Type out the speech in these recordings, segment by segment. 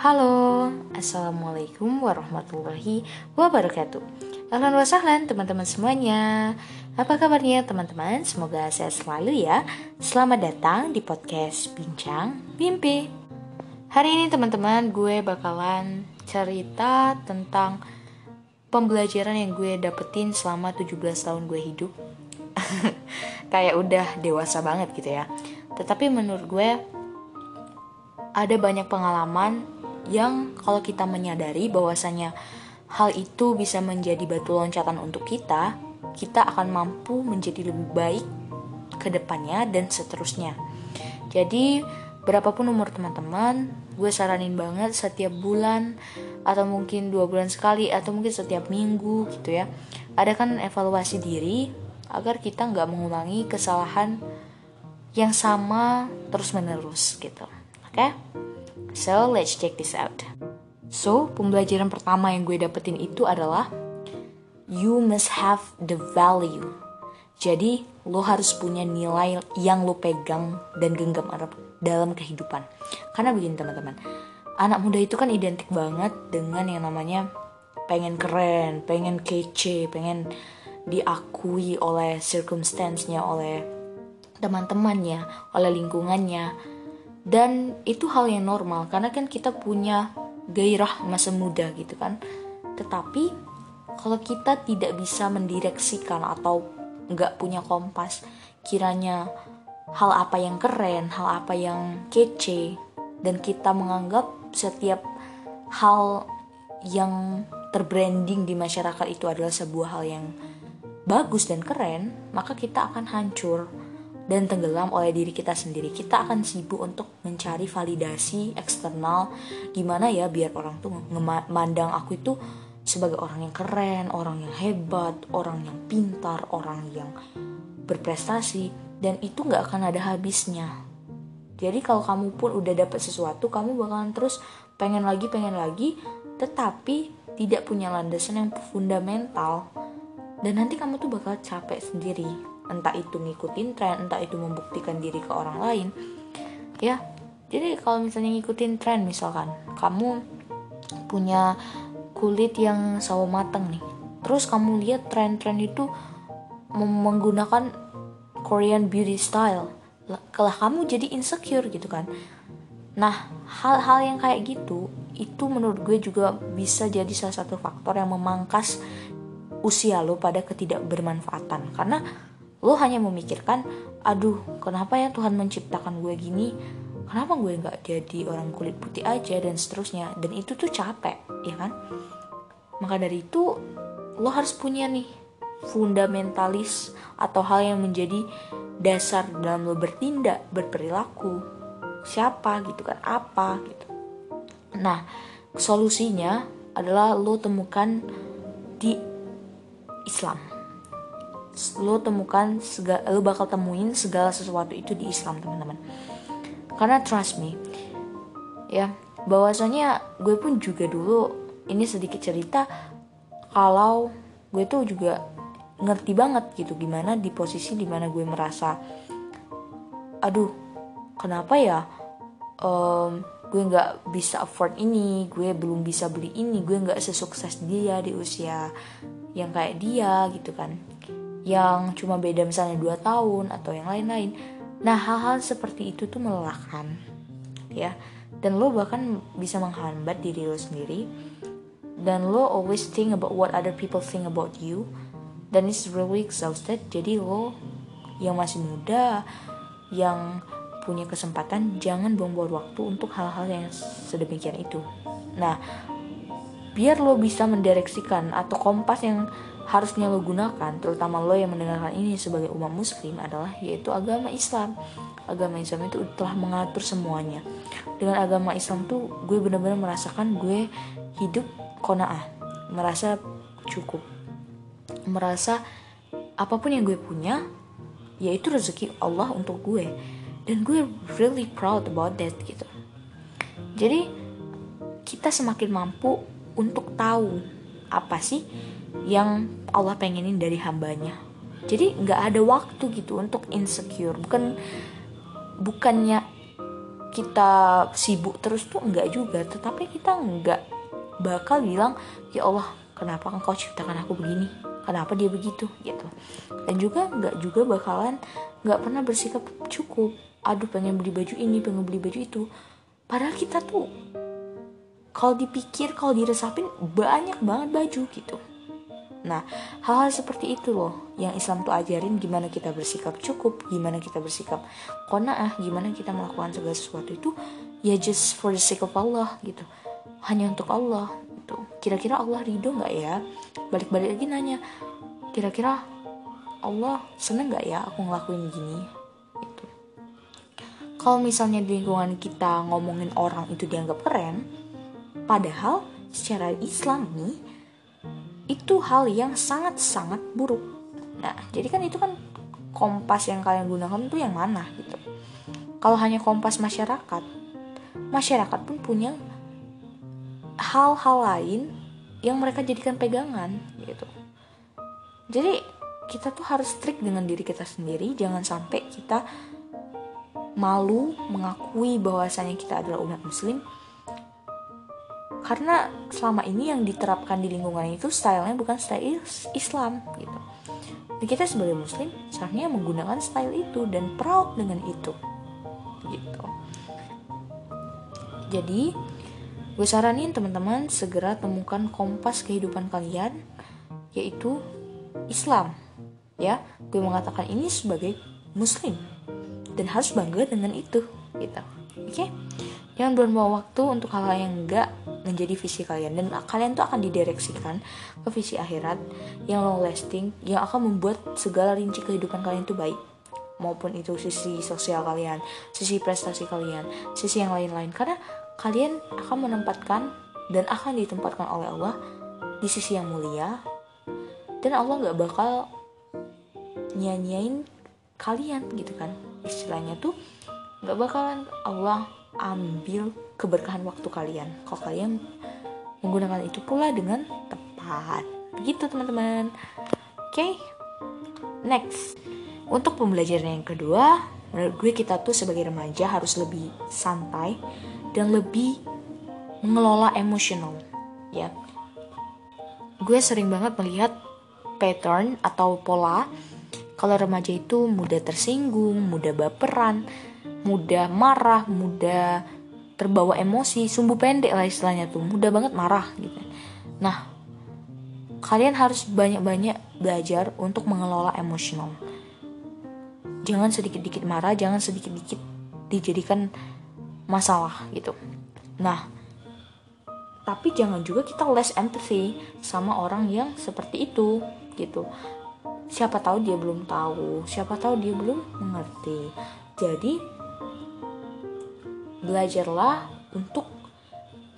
Halo, Assalamualaikum warahmatullahi wabarakatuh. Ahlan wa teman-teman semuanya. Apa kabarnya teman-teman? Semoga sehat selalu ya. Selamat datang di podcast Bincang Mimpi. Hari ini teman-teman gue bakalan cerita tentang Pembelajaran yang gue dapetin selama 17 tahun gue hidup. Kayak udah dewasa banget gitu ya. Tetapi menurut gue ada banyak pengalaman yang kalau kita menyadari bahwasanya hal itu bisa menjadi batu loncatan untuk kita, kita akan mampu menjadi lebih baik ke depannya dan seterusnya. Jadi, berapapun umur teman-teman, gue saranin banget setiap bulan atau mungkin dua bulan sekali atau mungkin setiap minggu gitu ya. Ada kan evaluasi diri agar kita nggak mengulangi kesalahan yang sama terus menerus gitu. Oke? Okay? So, let's check this out. So, pembelajaran pertama yang gue dapetin itu adalah you must have the value. Jadi, lo harus punya nilai yang lo pegang dan genggam dalam kehidupan. Karena begini teman-teman, anak muda itu kan identik banget dengan yang namanya pengen keren, pengen kece, pengen diakui oleh circumstance-nya, oleh teman-temannya, oleh lingkungannya, dan itu hal yang normal karena kan kita punya gairah masa muda gitu kan. Tetapi kalau kita tidak bisa mendireksikan atau nggak punya kompas kiranya hal apa yang keren hal apa yang kece dan kita menganggap setiap hal yang terbranding di masyarakat itu adalah sebuah hal yang bagus dan keren maka kita akan hancur dan tenggelam oleh diri kita sendiri. Kita akan sibuk untuk mencari validasi eksternal gimana ya biar orang tuh memandang aku itu sebagai orang yang keren, orang yang hebat, orang yang pintar, orang yang berprestasi dan itu nggak akan ada habisnya. Jadi kalau kamu pun udah dapet sesuatu, kamu bakalan terus pengen lagi, pengen lagi, tetapi tidak punya landasan yang fundamental dan nanti kamu tuh bakal capek sendiri entah itu ngikutin tren entah itu membuktikan diri ke orang lain ya. Jadi kalau misalnya ngikutin tren misalkan kamu punya kulit yang sawo mateng nih terus kamu lihat tren-tren itu menggunakan Korean beauty style kalau kamu jadi insecure gitu kan. Nah hal-hal yang kayak gitu itu menurut gue juga bisa jadi salah satu faktor yang memangkas usia lo pada ketidakbermanfaatan. Karena lo hanya memikirkan aduh kenapa ya Tuhan menciptakan gue gini? Kenapa gue nggak jadi orang kulit putih aja? Dan seterusnya. Dan itu tuh capek ya kan? Maka dari itu lo harus punya nih fundamentalis atau hal yang menjadi dasar dalam lo bertindak berperilaku. Siapa gitu kan? Apa gitu. Nah solusinya adalah lo temukan di Islam lo temukan segala, lo bakal temuin segala sesuatu itu di Islam teman-teman. Karena trust me ya bahwasanya gue pun juga dulu ini sedikit cerita kalau gue tuh juga ngerti banget gitu gimana di posisi di mana gue merasa aduh kenapa ya um, gue nggak bisa afford ini gue belum bisa beli ini gue nggak sesukses dia di usia yang kayak dia gitu kan yang cuma beda misalnya 2 tahun atau yang lain-lain. Nah, hal-hal seperti itu tuh melelahkan. Ya. Dan lo bahkan bisa menghambat diri lo sendiri. Dan lo always think about what other people think about you. Dan it's really exhausted. Jadi lo yang masih muda, yang punya kesempatan, jangan buang-buang waktu untuk hal-hal yang sedemikian itu. Nah, biar lo bisa mendireksikan atau kompas yang harusnya lo gunakan, terutama lo yang mendengarkan ini sebagai umat muslim adalah yaitu agama Islam. Agama Islam itu telah mengatur semuanya. Dengan agama Islam tuh gue benar-benar merasakan gue hidup kona'ah, merasa cukup. Merasa apa pun yang gue punya yaitu rezeki Allah untuk gue. Dan gue really proud about that gitu. Jadi kita semakin mampu untuk tahu apa sih yang Allah pengenin dari hambanya? Jadi nggak ada waktu gitu untuk insecure. Bukan bukannya kita sibuk terus tuh enggak juga. Tetapi kita enggak bakal bilang ya Allah kenapa engkau ciptakan aku begini? Kenapa dia begitu? Gitu. Dan juga enggak juga bakalan nggak pernah bersikap cukup. Aduh pengen beli baju ini pengen beli baju itu. Padahal kita tuh kalau dipikir kalau diresapin banyak banget baju gitu Nah, hal-hal seperti itu loh yang Islam tuh ajarin gimana kita bersikap cukup, gimana kita bersikap kona'ah, gimana kita melakukan segala sesuatu itu ya just for the sake of Allah gitu. Hanya untuk Allah gitu. Kira-kira Allah ridho nggak ya? Balik-balik lagi nanya, kira-kira Allah seneng nggak ya aku ngelakuin gini? Gitu. Kalau misalnya di lingkungan kita ngomongin orang itu dianggap keren, padahal secara Islam nih itu hal yang sangat-sangat buruk. Nah, jadi kan itu kan kompas yang kalian gunakan itu yang mana gitu. Kalau hanya kompas masyarakat, masyarakat pun punya hal-hal lain yang mereka jadikan pegangan gitu. Jadi kita tuh harus strict dengan diri kita sendiri, jangan sampai kita malu mengakui bahwasanya kita adalah umat muslim karena selama ini yang diterapkan di lingkungan itu stylenya bukan style Islam gitu. Dan kita sebagai muslim seharusnya menggunakan style itu dan proud dengan itu gitu. Jadi gue saranin teman-teman segera temukan kompas kehidupan kalian yaitu Islam ya. Gue mengatakan ini sebagai muslim dan harus bangga dengan itu gitu. Oke? Okay? jangan buang waktu untuk hal-hal yang enggak menjadi visi kalian. Dan kalian tuh akan didireksikan ke visi akhirat yang long lasting yang akan membuat segala rinci kehidupan kalian tuh baik. Maupun itu sisi sosial kalian, sisi prestasi kalian, sisi yang lain-lain. Karena kalian akan menempatkan dan akan ditempatkan oleh Allah di sisi yang mulia. Dan Allah nggak bakal nyanyain kalian gitu kan. Istilahnya tuh nggak bakalan Allah ambil keberkahan waktu kalian. Kalau kalian menggunakan itu pula dengan tepat? Begitu teman-teman. Oke okay? next. Untuk pembelajaran yang kedua menurut gue kita tuh sebagai remaja harus lebih santai dan lebih mengelola emosional ya. Gue sering banget melihat pattern atau pola kalau remaja itu mudah tersinggung, mudah baperan, mudah marah, mudah terbawa emosi, sumbu pendek lah istilahnya tuh, mudah banget marah gitu. Nah, kalian harus banyak-banyak belajar untuk mengelola emosional. Jangan sedikit-dikit marah, jangan sedikit-dikit dijadikan masalah gitu. Nah, tapi jangan juga kita less empathy sama orang yang seperti itu gitu. Siapa tahu dia belum tahu, siapa tahu dia belum mengerti. Jadi belajarlah untuk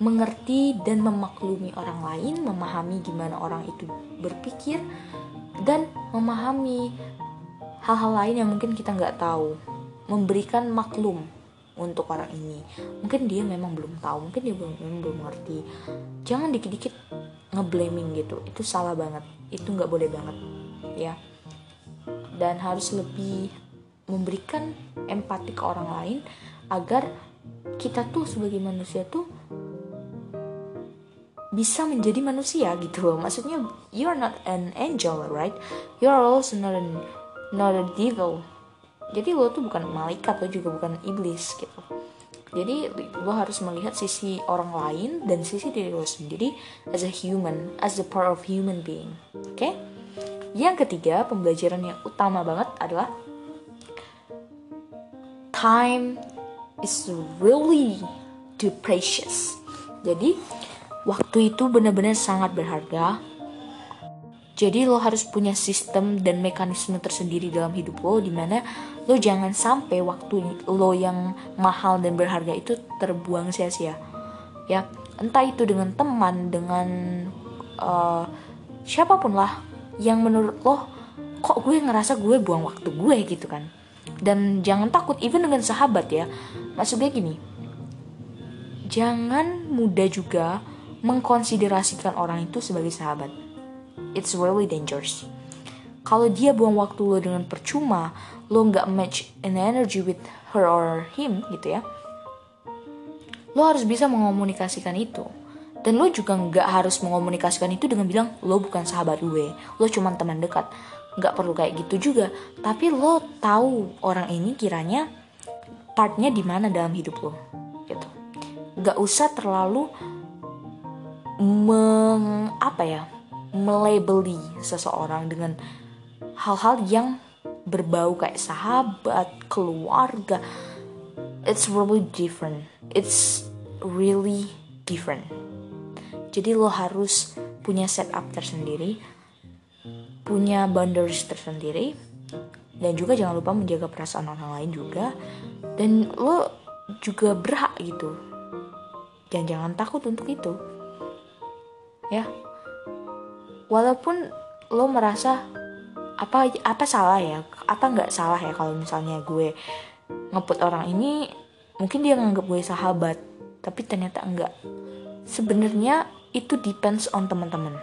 mengerti dan memaklumi orang lain, memahami gimana orang itu berpikir, dan memahami hal-hal lain yang mungkin kita nggak tahu. Memberikan maklum untuk orang ini. Mungkin dia memang belum tahu, mungkin dia belum memang belum ngerti. Jangan dikit-dikit ngeblaming gitu, itu salah banget. Itu nggak boleh banget, ya. Dan harus lebih memberikan empati ke orang lain agar kita tuh sebagai manusia tuh bisa menjadi manusia gitu loh. Maksudnya you're not an angel right? You're also not a, not a devil. Jadi lo tuh bukan malaikat lo juga bukan iblis gitu. Jadi lo harus melihat sisi orang lain dan sisi diri lo sendiri as a human as a part of human being oke okay? yang ketiga pembelajaran yang utama banget adalah time is really too precious. Jadi waktu itu benar-benar sangat berharga. Jadi lo harus punya sistem dan mekanisme tersendiri dalam hidup lo di mana lo jangan sampai waktu lo yang mahal dan berharga itu terbuang sia-sia. Ya, entah itu dengan teman, dengan uh, siapa pun lah yang menurut lo kok gue ngerasa gue buang waktu gue gitu kan dan jangan takut even dengan sahabat ya maksudnya gini jangan mudah juga mengkonsiderasikan orang itu sebagai sahabat. It's really dangerous. Kalau dia buang waktu lo dengan percuma lo nggak match an energy with her or him gitu ya. Lo harus bisa mengomunikasikan itu. Dan lo juga nggak harus mengomunikasikan itu dengan bilang lo bukan sahabat gue lo cuma teman dekat. Nggak perlu kayak gitu juga. Tapi lo tahu orang ini kiranya partnya di mana dalam hidup lo gitu. Nggak usah terlalu meng apa ya melabeli seseorang dengan hal-hal yang berbau kayak sahabat keluarga. It's really different. It's really different. Jadi lo harus punya setup tersendiri punya boundaries tersendiri dan juga jangan lupa menjaga perasaan orang lain juga. Dan lo juga berhak gitu. Dan jangan takut untuk itu. Ya. Walaupun lo merasa apa apa salah ya? Apa nggak salah ya kalau misalnya gue ngeput orang ini? Mungkin dia nganggap gue sahabat. Tapi ternyata enggak sebenarnya itu depends on teman-teman.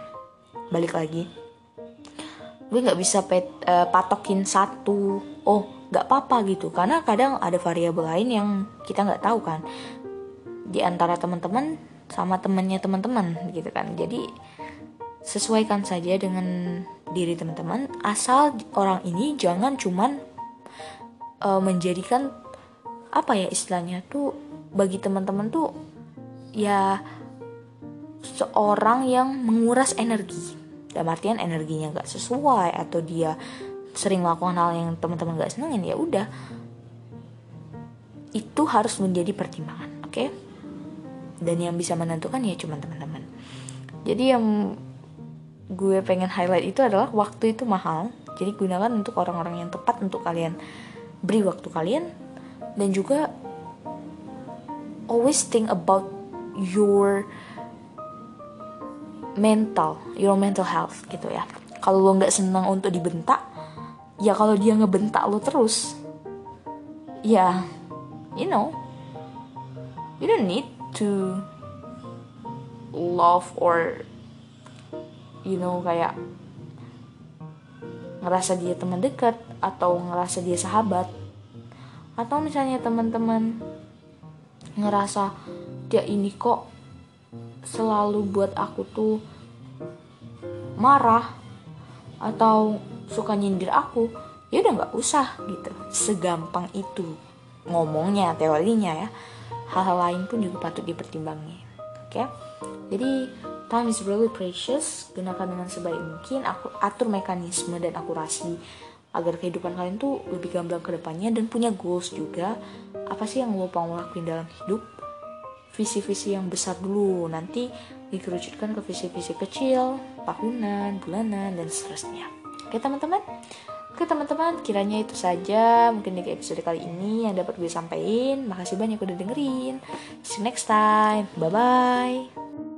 Balik lagi gue nggak bisa pet, uh, patokin satu. Oh nggak apa-apa gitu. Karena kadang ada variabel lain yang kita nggak tahu kan. Di antara teman-teman sama temennya teman-teman gitu kan. Jadi sesuaikan saja dengan diri teman-teman. Asal orang ini jangan cuman uh, menjadikan apa ya istilahnya tuh bagi teman-teman tuh ya seorang yang menguras energi dalam artian energinya nggak sesuai atau dia sering melakukan hal yang teman-teman nggak senengin ya udah. Itu harus menjadi pertimbangan oke? Okay? dan yang bisa menentukan ya cuma teman-teman. Jadi yang gue pengen highlight itu adalah waktu itu mahal jadi gunakan untuk orang-orang yang tepat untuk kalian. Beri waktu kalian dan juga always think about your mental your mental health gitu ya. Kalau lo nggak senang untuk dibentak ya kalau dia ngebentak lo terus ya you know you don't need to love or you know kayak ngerasa dia teman dekat atau ngerasa dia sahabat. Atau misalnya teman-teman ngerasa dia ini kok selalu buat aku tuh marah atau suka nyindir aku ya udah nggak usah gitu. Segampang itu ngomongnya teorinya ya. Hal-hal lain pun juga patut dipertimbangin oke? Okay? jadi time is really precious. Gunakan dengan sebaik mungkin. Aku atur mekanisme dan akurasi agar kehidupan kalian tuh lebih gamblang ke depannya dan punya goals juga. Apa sih yang lo mau lakuin dalam hidup visi-visi yang besar dulu. Nanti dikerucutkan ke visi-visi kecil tahunan bulanan dan seterusnya. Oke teman-teman? Oke teman-teman kiranya itu saja mungkin di episode kali ini yang dapat gue sampaikan. Makasih banyak udah dengerin. See you next time. Bye bye